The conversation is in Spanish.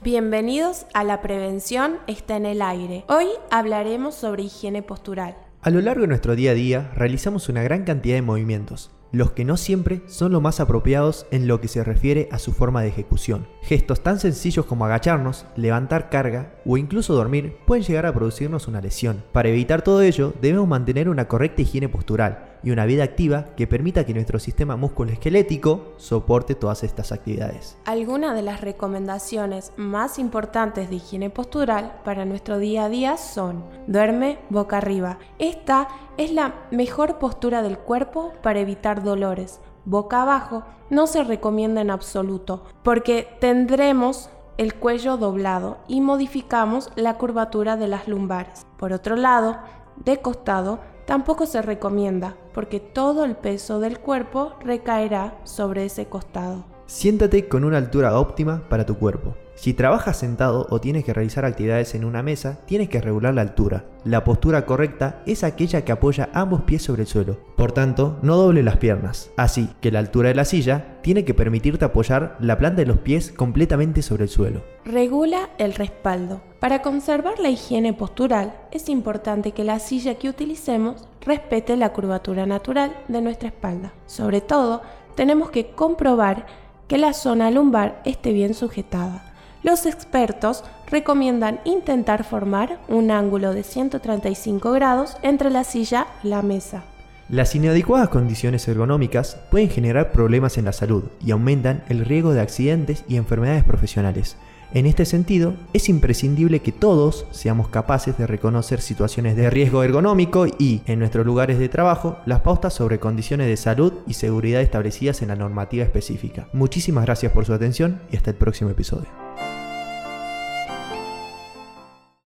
Bienvenidos a La Prevención está en el aire. Hoy hablaremos sobre higiene postural. A lo largo de nuestro día a día realizamos una gran cantidad de movimientos, los que no siempre son los más apropiados en lo que se refiere a su forma de ejecución. Gestos tan sencillos como agacharnos, levantar carga o incluso dormir pueden llegar a producirnos una lesión. Para evitar todo ello, debemos mantener una correcta higiene postural y una vida activa que permita que nuestro sistema musculoesquelético soporte todas estas actividades. Algunas de las recomendaciones más importantes de higiene postural para nuestro día a día son duerme boca arriba. Esta es la mejor postura del cuerpo para evitar dolores. Boca abajo no se recomienda en absoluto porque tendremos el cuello doblado y modificamos la curvatura de las lumbares. Por otro lado, de costado tampoco se recomienda porque todo el peso del cuerpo recaerá sobre ese costado. Siéntate con una altura óptima para tu cuerpo. Si trabajas sentado o tienes que realizar actividades en una mesa, tienes que regular la altura. La postura correcta es aquella que apoya ambos pies sobre el suelo. Por tanto, no doble las piernas. Así que la altura de la silla tiene que permitirte apoyar la planta de los pies completamente sobre el suelo. Regula el respaldo. Para conservar la higiene postural, es importante que la silla que utilicemos respete la curvatura natural de nuestra espalda. Sobre todo, tenemos que comprobar que la zona lumbar esté bien sujetada. Los expertos recomiendan intentar formar un ángulo de 135 grados entre la silla y la mesa. Las inadecuadas condiciones ergonómicas pueden generar problemas en la salud y aumentan el riesgo de accidentes y enfermedades profesionales. En este sentido, es imprescindible que todos seamos capaces de reconocer situaciones de riesgo ergonómico y, en nuestros lugares de trabajo, las pautas sobre condiciones de salud y seguridad establecidas en la normativa específica. Muchísimas gracias por su atención y hasta el próximo episodio.